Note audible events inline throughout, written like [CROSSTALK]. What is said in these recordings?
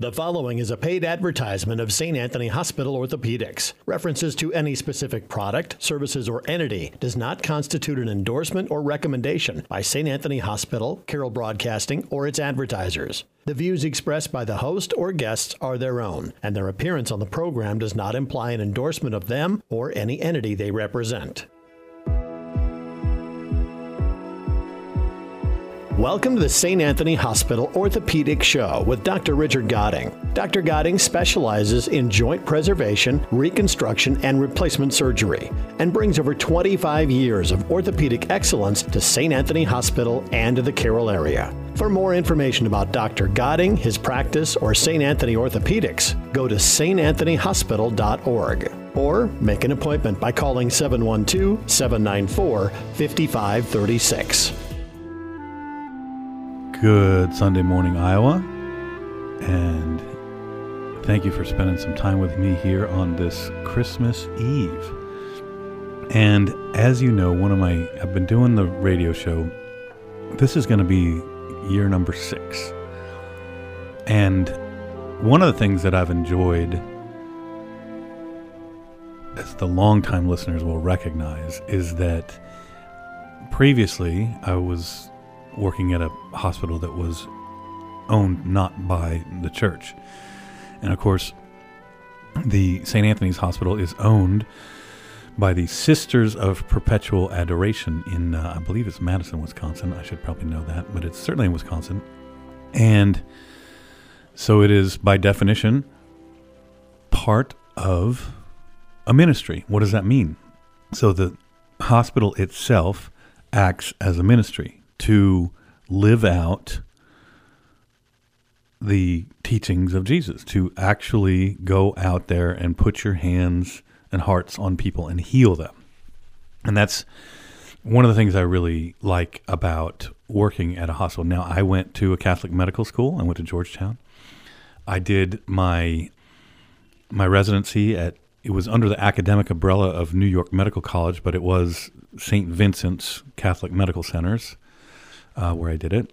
The following is a paid advertisement of St. Anthony Hospital Orthopedics. References to any specific product, services, or entity does not constitute an endorsement or recommendation by St. Anthony Hospital, Carroll Broadcasting, or its advertisers. The views expressed by the host or guests are their own, and their appearance on the program does not imply an endorsement of them or any entity they represent. Welcome to the St. Anthony Hospital Orthopedic Show with Dr. Richard Goding. Dr. Goding specializes in joint preservation, reconstruction, and replacement surgery and brings over 25 years of orthopedic excellence to St. Anthony Hospital and to the Carroll area. For more information about Dr. Goding, his practice, or St. Anthony Orthopedics, go to santanthonyhospital.org or make an appointment by calling 712 794 5536. Good Sunday morning, Iowa. And thank you for spending some time with me here on this Christmas Eve. And as you know, one of my, I've been doing the radio show. This is going to be year number six. And one of the things that I've enjoyed, as the longtime listeners will recognize, is that previously I was working at a hospital that was owned not by the church. And of course, the St. Anthony's Hospital is owned by the Sisters of Perpetual Adoration in, uh, I believe it's Madison, Wisconsin. I should probably know that, but it's certainly in Wisconsin. And so it is, by definition, part of a ministry. What does that mean? So the hospital itself acts as a ministry to live out the teachings of Jesus, to actually go out there and put your hands and hearts on people and heal them. And that's one of the things I really like about working at a hospital. Now, I went to a Catholic medical school. I went to Georgetown. I did my my residency at it was under the academic umbrella of New York Medical College, but it was St. Vincent's Catholic Medical Centers uh, where I did it.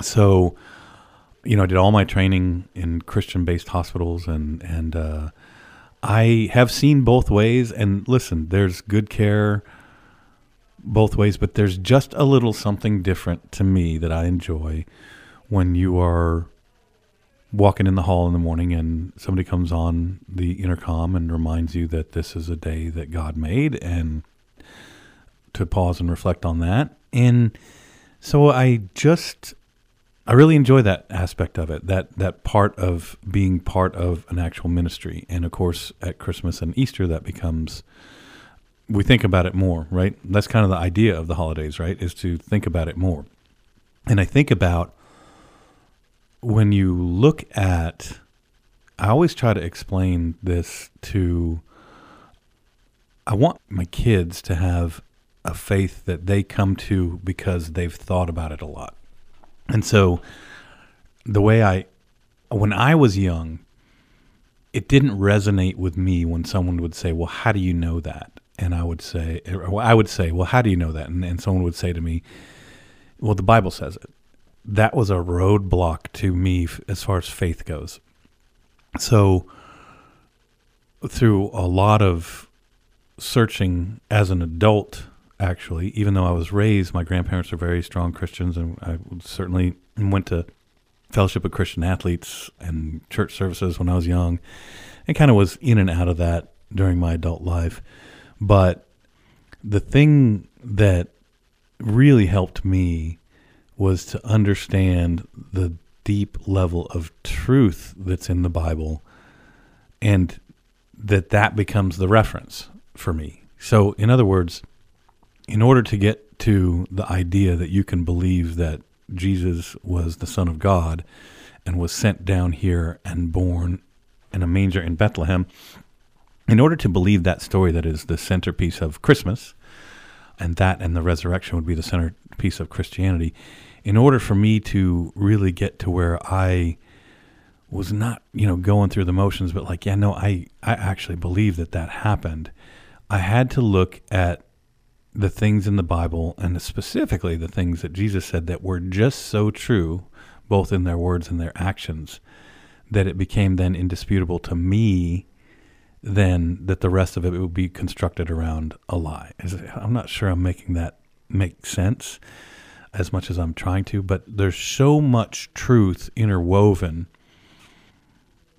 So, you know, I did all my training in Christian-based hospitals, and and uh, I have seen both ways. And listen, there's good care both ways, but there's just a little something different to me that I enjoy when you are walking in the hall in the morning and somebody comes on the intercom and reminds you that this is a day that God made and to pause and reflect on that. And so I just I really enjoy that aspect of it, that that part of being part of an actual ministry. And of course, at Christmas and Easter, that becomes we think about it more, right? That's kind of the idea of the holidays, right? Is to think about it more. And I think about when you look at, I always try to explain this to, I want my kids to have a faith that they come to because they've thought about it a lot. And so the way I, when I was young, it didn't resonate with me when someone would say, Well, how do you know that? And I would say, I would say, Well, how do you know that? And, and someone would say to me, Well, the Bible says it. That was a roadblock to me as far as faith goes. So, through a lot of searching as an adult actually, even though I was raised, my grandparents are very strong Christians, and I certainly went to Fellowship of Christian Athletes and church services when I was young, and kind of was in and out of that during my adult life. But the thing that really helped me was to understand the deep level of truth that's in the Bible and that that becomes the reference for me. So in other words, in order to get to the idea that you can believe that Jesus was the Son of God and was sent down here and born in a manger in Bethlehem, in order to believe that story that is the centerpiece of Christmas, and that and the resurrection would be the centerpiece of Christianity, in order for me to really get to where I was not, you know, going through the motions, but like, yeah, no, I, I actually believe that that happened. I had to look at the things in the Bible and specifically the things that Jesus said that were just so true, both in their words and their actions, that it became then indisputable to me then that the rest of it would be constructed around a lie. I'm not sure I'm making that make sense as much as I'm trying to, but there's so much truth interwoven.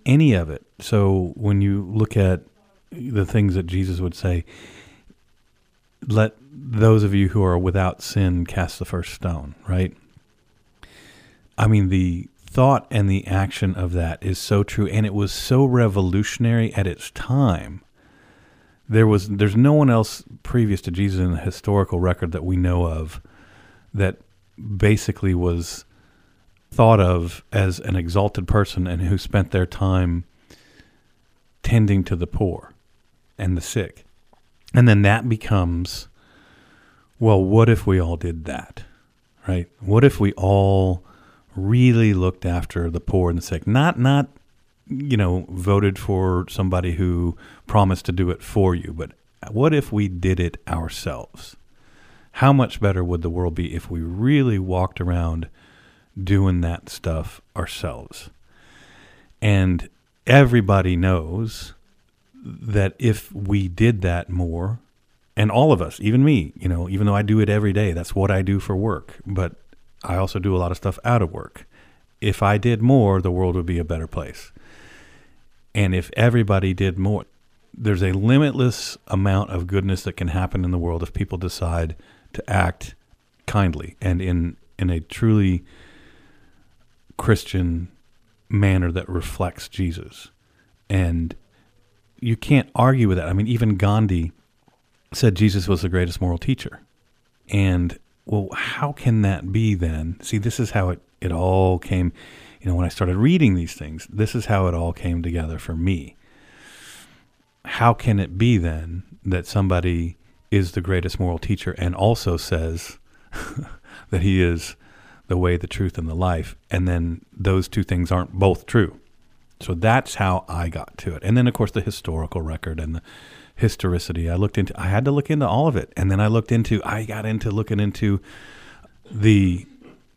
Any of it. So when you look at the things that Jesus would say, let those of you who are without sin cast the first stone, right? I mean, the thought and the action of that is so true and it was so revolutionary at its time there was there's no one else previous to Jesus in the historical record that we know of that basically was thought of as an exalted person and who spent their time tending to the poor and the sick and then that becomes well what if we all did that right what if we all really looked after the poor and the sick. Not not you know voted for somebody who promised to do it for you, but what if we did it ourselves? How much better would the world be if we really walked around doing that stuff ourselves? And everybody knows that if we did that more, and all of us, even me, you know, even though I do it every day, that's what I do for work. But I also do a lot of stuff out of work. If I did more, the world would be a better place. And if everybody did more, there's a limitless amount of goodness that can happen in the world if people decide to act kindly and in in a truly Christian manner that reflects Jesus. And you can't argue with that. I mean, even Gandhi said Jesus was the greatest moral teacher. And well, how can that be then? See, this is how it, it all came. You know, when I started reading these things, this is how it all came together for me. How can it be then that somebody is the greatest moral teacher and also says [LAUGHS] that he is the way, the truth, and the life, and then those two things aren't both true? So that's how I got to it. And then, of course, the historical record and the historicity. I looked into I had to look into all of it. And then I looked into I got into looking into the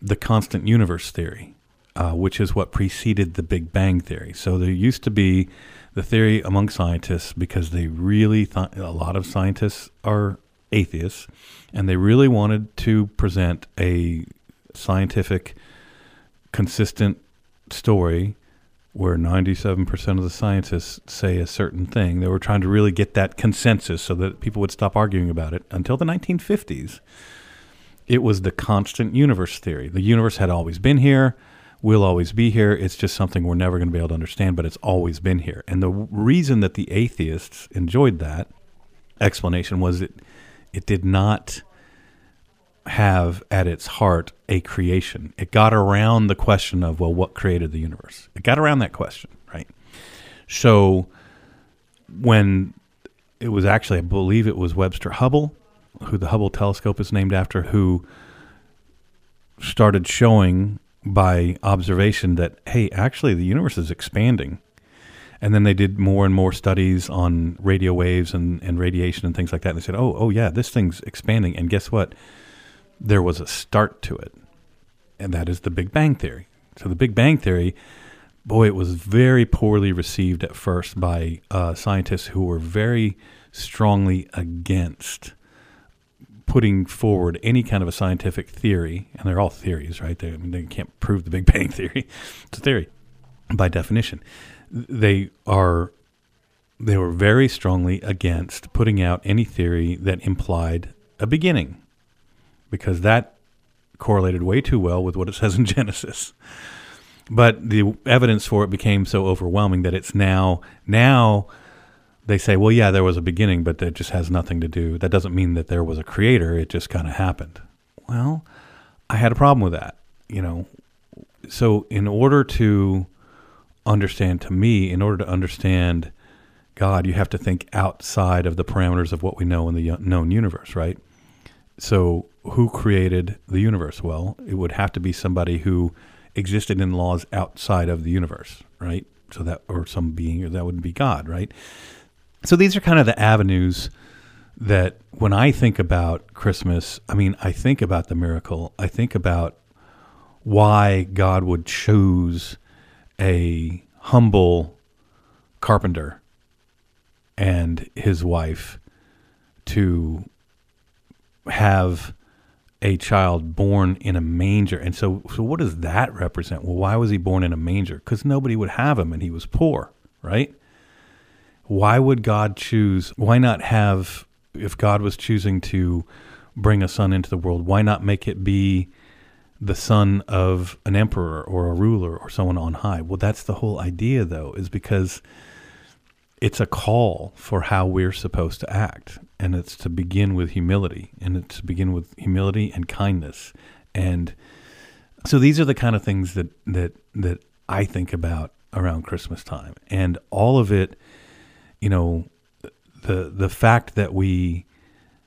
the constant universe theory, uh, which is what preceded the Big Bang theory. So there used to be the theory among scientists because they really thought a lot of scientists are atheists and they really wanted to present a scientific consistent story where 97% of the scientists say a certain thing. They were trying to really get that consensus so that people would stop arguing about it. Until the 1950s, it was the constant universe theory. The universe had always been here, will always be here. It's just something we're never going to be able to understand, but it's always been here. And the reason that the atheists enjoyed that explanation was it it did not have at its heart a creation. It got around the question of, well, what created the universe? It got around that question, right? So when it was actually, I believe it was Webster Hubble, who the Hubble telescope is named after, who started showing by observation that, hey, actually the universe is expanding. And then they did more and more studies on radio waves and, and radiation and things like that. And they said, oh, oh, yeah, this thing's expanding. And guess what? There was a start to it, and that is the Big Bang Theory. So, the Big Bang Theory, boy, it was very poorly received at first by uh, scientists who were very strongly against putting forward any kind of a scientific theory, and they're all theories, right? They, I mean, they can't prove the Big [LAUGHS] Bang Theory. It's a theory by definition. They are they were very strongly against putting out any theory that implied a beginning because that correlated way too well with what it says in [LAUGHS] Genesis. But the evidence for it became so overwhelming that it's now now they say, well, yeah, there was a beginning, but that just has nothing to do. That doesn't mean that there was a creator. It just kind of happened. Well, I had a problem with that, you know. So, in order to understand, to me, in order to understand God, you have to think outside of the parameters of what we know in the known universe, right? So, who created the universe? Well, it would have to be somebody who existed in laws outside of the universe, right? So that, or some being, or that would be God, right? So these are kind of the avenues that when I think about Christmas, I mean, I think about the miracle. I think about why God would choose a humble carpenter and his wife to have a child born in a manger. And so, so what does that represent? Well, why was he born in a manger? Because nobody would have him and he was poor, right? Why would God choose? Why not have, if God was choosing to bring a son into the world, why not make it be the son of an emperor or a ruler or someone on high? Well, that's the whole idea, though, is because it's a call for how we're supposed to act. And it's to begin with humility, and it's to begin with humility and kindness. And so these are the kind of things that, that, that I think about around Christmas time. And all of it, you know, the, the fact that we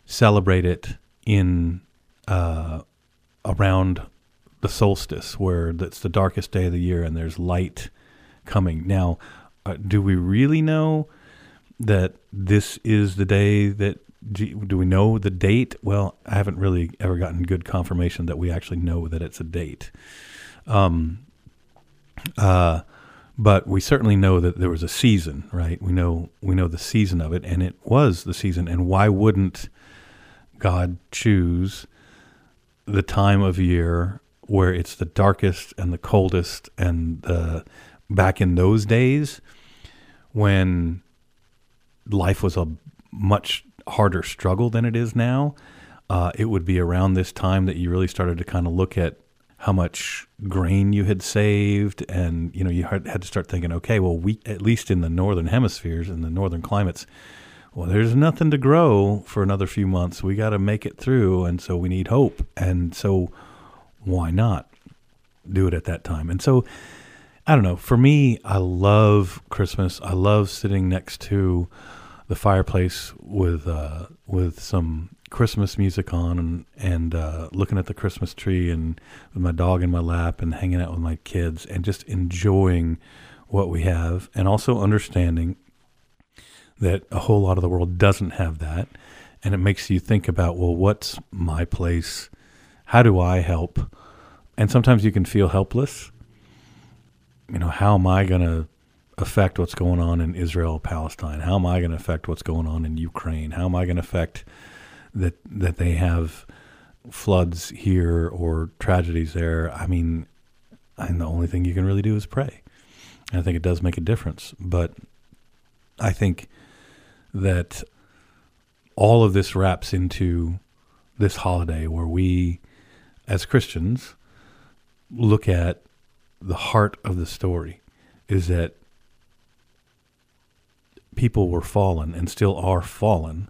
celebrate it in uh, around the solstice, where it's the darkest day of the year and there's light coming. Now, uh, do we really know that this is the day that? Do we know the date? Well, I haven't really ever gotten good confirmation that we actually know that it's a date. Um, uh, but we certainly know that there was a season, right? We know we know the season of it, and it was the season. And why wouldn't God choose the time of year where it's the darkest and the coldest and the back in those days when life was a much harder struggle than it is now. Uh, it would be around this time that you really started to kind of look at how much grain you had saved, and you know you had, to start thinking, okay, well, we at least in the northern hemispheres in the northern climates, well, there's nothing to grow for another few months. We got to make it through, and so we need hope, and so why not do it at that time? And so I don't know. For me, I love Christmas. I love sitting next to the fireplace with uh, with some Christmas music on and and uh, looking at the Christmas tree and with my dog in my lap and hanging out with my kids and just enjoying what we have and also understanding that a whole lot of the world doesn't have that and it makes you think about well what's my place how do I help and sometimes you can feel helpless you know how am I going to affect what's going on in Israel, Palestine? How am I going to affect what's going on in Ukraine? How am I going to affect that that they have floods here or tragedies there? I mean, and the only thing you can really do is pray. And I think it does make a difference, but I think that all of this wraps into this holiday where we as Christians look at the heart of the story is that people were fallen and still are fallen,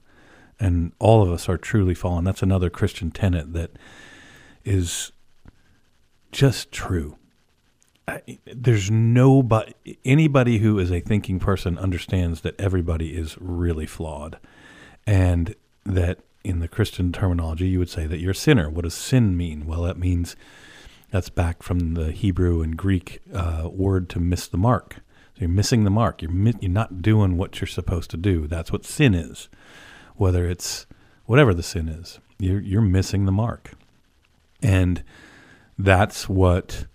and all of us are truly fallen. That's another Christian tenet that is just true. I, there's nobody, anybody who is a thinking person understands that everybody is really flawed, and that in the Christian terminology, you would say that you're a sinner. What does sin mean? Well, that means that's back from the Hebrew and Greek uh, word to miss the mark. So you're missing the mark. You're mi- you're not doing what you're supposed to do. That's what sin is. Whether it's whatever the sin is, you're you're missing the mark, and that's what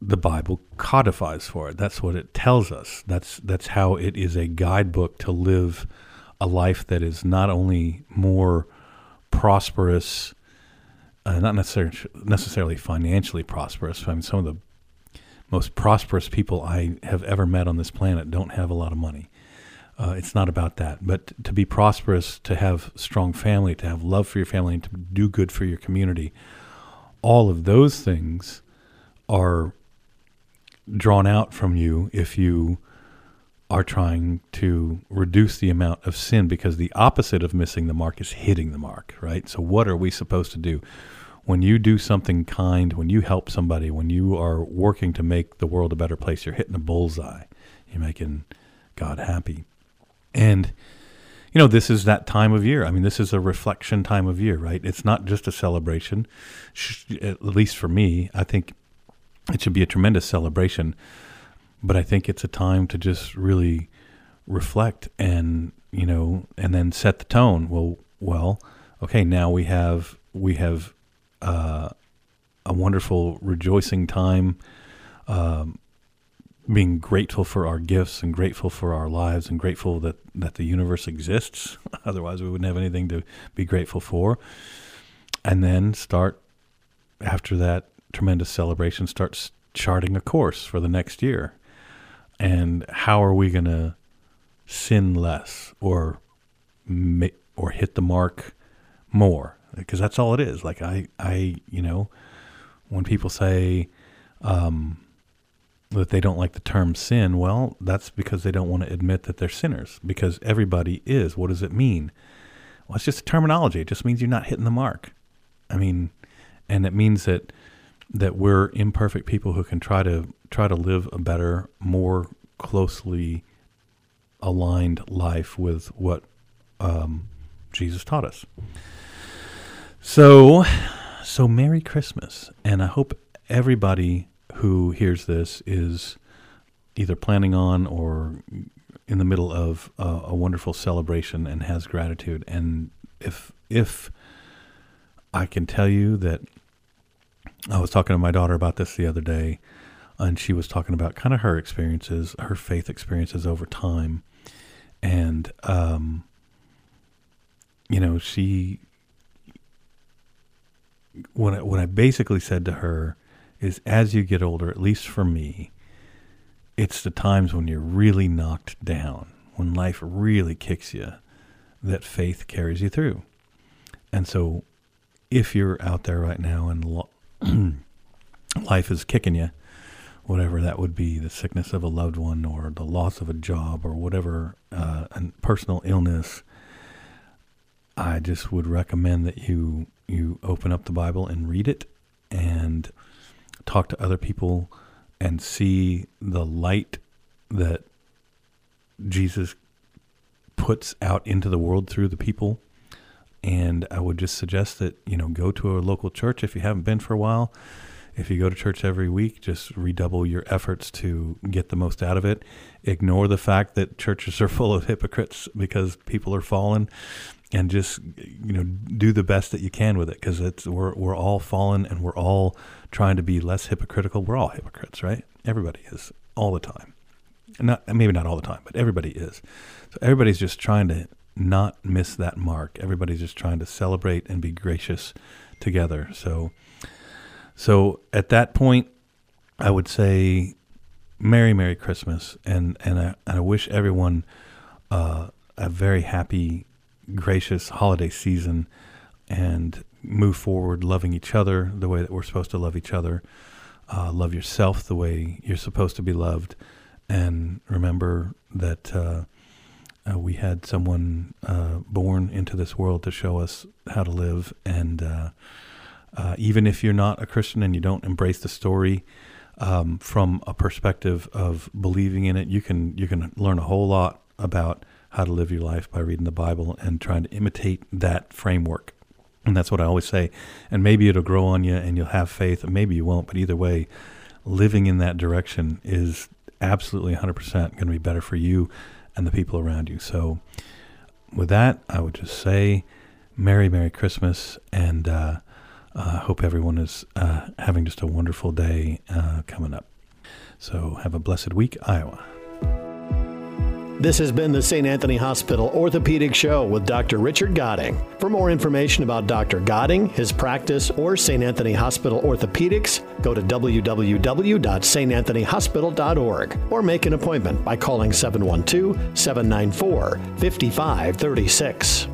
the Bible codifies for it. That's what it tells us. That's that's how it is a guidebook to live a life that is not only more prosperous, uh, not necessarily necessarily financially prosperous. I mean, some of the most prosperous people I have ever met on this planet don't have a lot of money. Uh, it's not about that. But to be prosperous, to have strong family, to have love for your family, and to do good for your community, all of those things are drawn out from you if you are trying to reduce the amount of sin because the opposite of missing the mark is hitting the mark, right? So, what are we supposed to do? when you do something kind, when you help somebody, when you are working to make the world a better place, you're hitting a bullseye. You're making God happy. And, you know, this is that time of year. I mean, this is a reflection time of year, right? It's not just a celebration. At least for me, I think it should be a tremendous celebration. But I think it's a time to just really reflect and, you know, and then set the tone. Well, well, okay, now we have we have uh, a wonderful rejoicing time um, being grateful for our gifts and grateful for our lives and grateful that, that the universe exists. [LAUGHS] Otherwise, we wouldn't have anything to be grateful for. And then start, after that tremendous celebration, starts charting a course for the next year. And how are we going to sin less or or hit the mark more? Because that's all it is. Like I, I, you know, when people say, um, that they don't like the term sin, well, that's because they don't want to admit that they're sinners, because everybody is. What does it mean? Well, it's just terminology. It just means you're not hitting the mark. I mean, and it means that that we're imperfect people who can try to try to live a better, more closely aligned life with what um, Jesus taught us. So, so Merry Christmas, and I hope everybody who hears this is either planning on or in the middle of a, a wonderful celebration and has gratitude. And if if I can tell you that I was talking to my daughter about this the other day, and she was talking about kind of her experiences, her faith experiences over time, and um, you know, she when I, when I basically said to her, is as you get older, at least for me, it's the times when you're really knocked down, when life really kicks you, that faith carries you through. And so, if you're out there right now and lo- [CLEARS THROAT] life is kicking you, whatever that would be the sickness of a loved one or the loss of a job or whatever, uh, and personal illness, I just would recommend that you you open up the Bible and read it and talk to other people and see the light that Jesus puts out into the world through the people. And I would just suggest that, you know, go to a local church if you haven't been for a while. If you go to church every week, just redouble your efforts to get the most out of it. Ignore the fact that churches are [LAUGHS] full of hypocrites because people are fallen and just you know do the best that you can with it because it's we're we're all fallen and we're all trying to be less hypocritical. We're all hypocrites, right? Everybody is all the time. Not maybe not all the time, but everybody is. So everybody's just trying to not miss that mark. Everybody's just trying to celebrate and be gracious together. So so at that point I would say Merry Merry Christmas and and I, and I wish everyone uh, a very happy gracious holiday season and move forward loving each other the way that we're supposed to love each other. Uh, love yourself the way you're supposed to be loved. And remember that uh, uh, we had someone uh, born into this world to show us how to live. And uh, even if you're not a Christian and you don't embrace the story, um, from a perspective of believing in it, you can you can learn a whole lot about how to live your life by reading the Bible and trying to imitate that framework. And that's what I always say. And maybe it'll grow on you and you'll have faith, maybe you won't. But either way, living in that direction is absolutely 100% going to be better for you and the people around you. So, with that, I would just say, Merry, Merry Christmas. And uh, uh, hope everyone is uh, having just a wonderful day uh, coming up. So, have a blessed week, Iowa. This has been the St. Anthony Hospital Orthopedic Show with Dr. Richard Goding. For more information about Dr. Goding, his practice, or St. Anthony Hospital Orthopedics, go to www.santanthonyhospital.org or make an appointment by calling 712 794 5536.